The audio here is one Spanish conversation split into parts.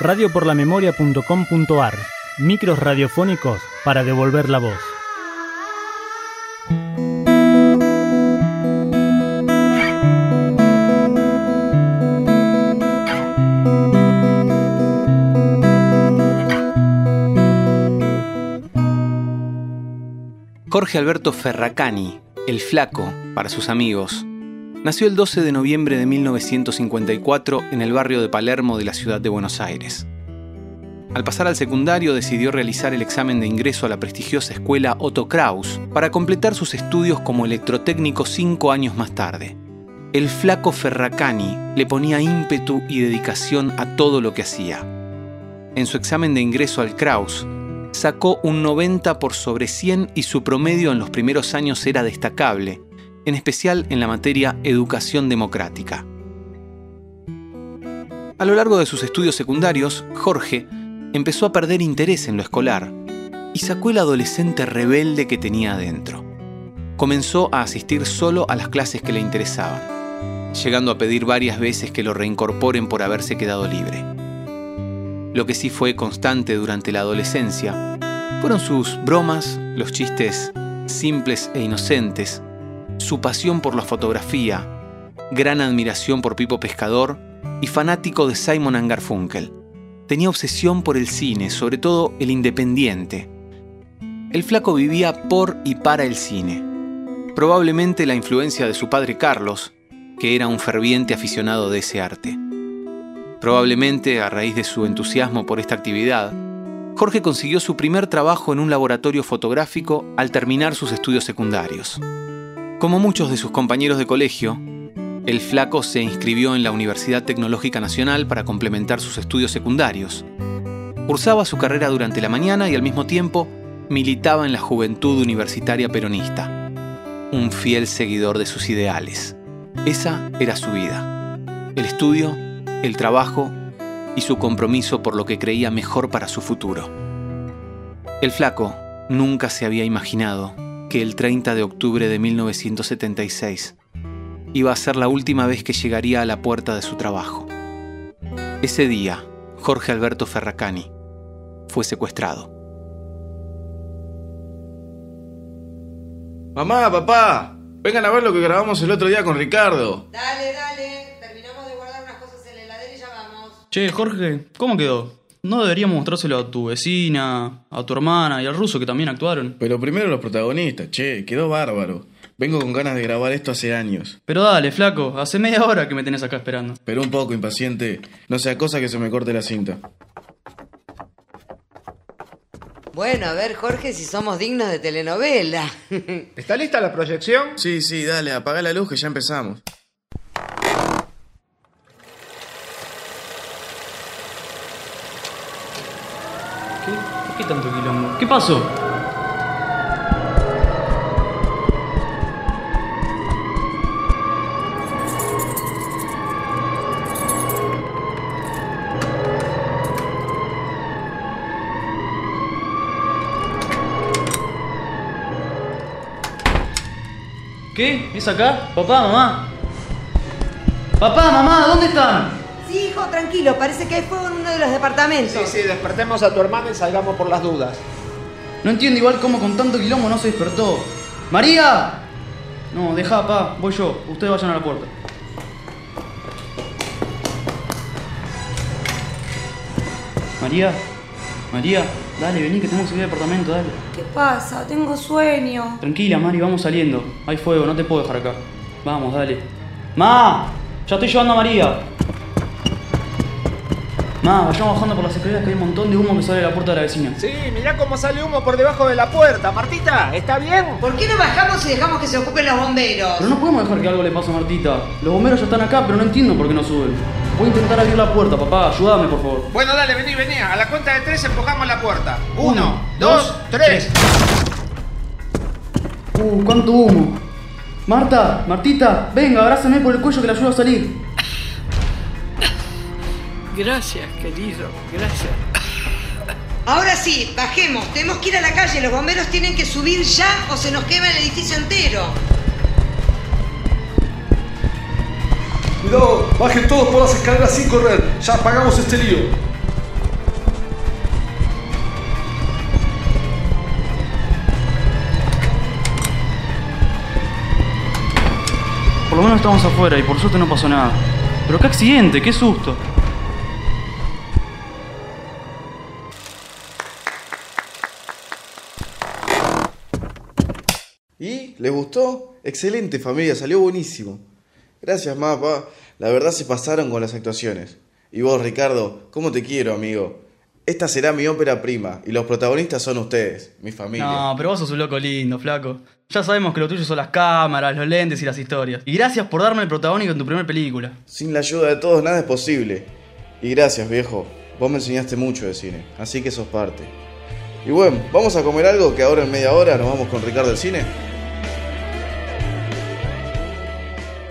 radioporlamemoria.com.ar Micros radiofónicos para devolver la voz. Jorge Alberto Ferracani, el flaco para sus amigos, nació el 12 de noviembre de 1954 en el barrio de Palermo de la ciudad de Buenos Aires. Al pasar al secundario decidió realizar el examen de ingreso a la prestigiosa escuela Otto Kraus para completar sus estudios como electrotécnico cinco años más tarde. El flaco Ferracani le ponía ímpetu y dedicación a todo lo que hacía. En su examen de ingreso al Kraus, sacó un 90 por sobre 100 y su promedio en los primeros años era destacable, en especial en la materia educación democrática. A lo largo de sus estudios secundarios, Jorge empezó a perder interés en lo escolar y sacó el adolescente rebelde que tenía adentro. Comenzó a asistir solo a las clases que le interesaban, llegando a pedir varias veces que lo reincorporen por haberse quedado libre. Lo que sí fue constante durante la adolescencia fueron sus bromas, los chistes simples e inocentes, su pasión por la fotografía, gran admiración por Pipo Pescador y fanático de Simon Garfunkel. Tenía obsesión por el cine, sobre todo el independiente. El flaco vivía por y para el cine. Probablemente la influencia de su padre Carlos, que era un ferviente aficionado de ese arte. Probablemente, a raíz de su entusiasmo por esta actividad, Jorge consiguió su primer trabajo en un laboratorio fotográfico al terminar sus estudios secundarios. Como muchos de sus compañeros de colegio, el flaco se inscribió en la Universidad Tecnológica Nacional para complementar sus estudios secundarios. Cursaba su carrera durante la mañana y al mismo tiempo militaba en la Juventud Universitaria Peronista, un fiel seguidor de sus ideales. Esa era su vida. El estudio el trabajo y su compromiso por lo que creía mejor para su futuro. El flaco nunca se había imaginado que el 30 de octubre de 1976 iba a ser la última vez que llegaría a la puerta de su trabajo. Ese día, Jorge Alberto Ferracani fue secuestrado. Mamá, papá, vengan a ver lo que grabamos el otro día con Ricardo. Dale, dale. Che, Jorge, ¿cómo quedó? ¿No deberíamos mostrárselo a tu vecina, a tu hermana y al ruso que también actuaron? Pero primero los protagonistas, che, quedó bárbaro. Vengo con ganas de grabar esto hace años. Pero dale, flaco, hace media hora que me tenés acá esperando. Pero un poco impaciente, no sea cosa que se me corte la cinta. Bueno, a ver, Jorge, si somos dignos de telenovela. ¿Está lista la proyección? Sí, sí, dale, apaga la luz que ya empezamos. ¿Qué tanto quilombo? ¿Qué pasó? ¿Qué? ¿Es acá? Papá, mamá. Papá, mamá, ¿dónde están? Sí, hijo, tranquilo, parece que hay fuego en uno de los departamentos. Sí, sí, despertemos a tu hermana y salgamos por las dudas. No entiendo igual cómo con tanto quilombo no se despertó. ¡María! No, deja, pa, voy yo. Ustedes vayan a la puerta. María, María, dale, vení que tenemos que ir al departamento, dale. ¿Qué pasa? Tengo sueño. Tranquila, Mari, vamos saliendo. Hay fuego, no te puedo dejar acá. Vamos, dale. ¡Ma! Ya estoy llevando a María. Ma, vayamos bajando por las escaleras que hay un montón de humo que sale de la puerta de la vecina. Sí, mirá cómo sale humo por debajo de la puerta. Martita, ¿está bien? ¿Por qué no bajamos y dejamos que se ocupen los bomberos? Pero no podemos dejar que algo le pase a Martita. Los bomberos ya están acá, pero no entiendo por qué no suben. Voy a intentar abrir la puerta, papá. Ayúdame, por favor. Bueno, dale, vení, vení. A la cuenta de tres empujamos la puerta. Uno, dos, tres. Uh, cuánto humo. Marta, Martita, venga, abrázame por el cuello que la ayudo a salir. Gracias, querido, gracias. Ahora sí, bajemos. Tenemos que ir a la calle. Los bomberos tienen que subir ya o se nos quema el edificio entero. Cuidado, bajen todos por las escaleras sin correr. Ya apagamos este lío. Por lo menos estamos afuera y por suerte no pasó nada. Pero qué accidente, qué susto. ¿Y? ¿Les gustó? Excelente familia, salió buenísimo. Gracias, mapa. La verdad se pasaron con las actuaciones. Y vos, Ricardo, ¿cómo te quiero, amigo? Esta será mi ópera prima y los protagonistas son ustedes, mi familia. No, pero vos sos un loco lindo, flaco. Ya sabemos que lo tuyo son las cámaras, los lentes y las historias. Y gracias por darme el protagónico en tu primera película. Sin la ayuda de todos nada es posible. Y gracias, viejo. Vos me enseñaste mucho de cine, así que sos parte. Y bueno, ¿vamos a comer algo que ahora en media hora nos vamos con Ricardo al cine?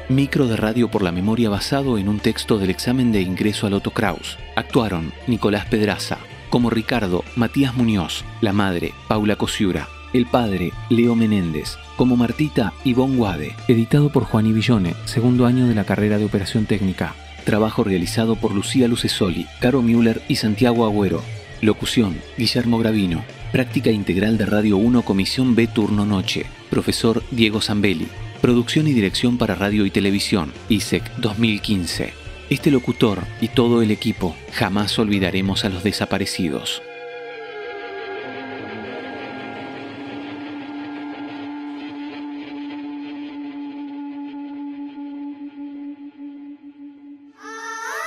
Micro de radio por la memoria basado en un texto del examen de ingreso al Otto Kraus. Actuaron Nicolás Pedraza, como Ricardo, Matías Muñoz, la madre, Paula Cosiura, el padre, Leo Menéndez, como Martita, Ivonne Guade, editado por Juan Villone, segundo año de la carrera de operación técnica. Trabajo realizado por Lucía Lucesoli, Caro Müller y Santiago Agüero. Locución, Guillermo Gravino. Práctica integral de Radio 1, Comisión B Turno Noche. Profesor Diego Zambelli. Producción y dirección para radio y televisión, ISEC 2015. Este locutor y todo el equipo jamás olvidaremos a los desaparecidos.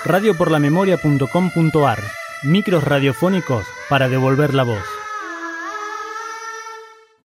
radioporlamemoria.com.ar Micros radiofónicos para devolver la voz.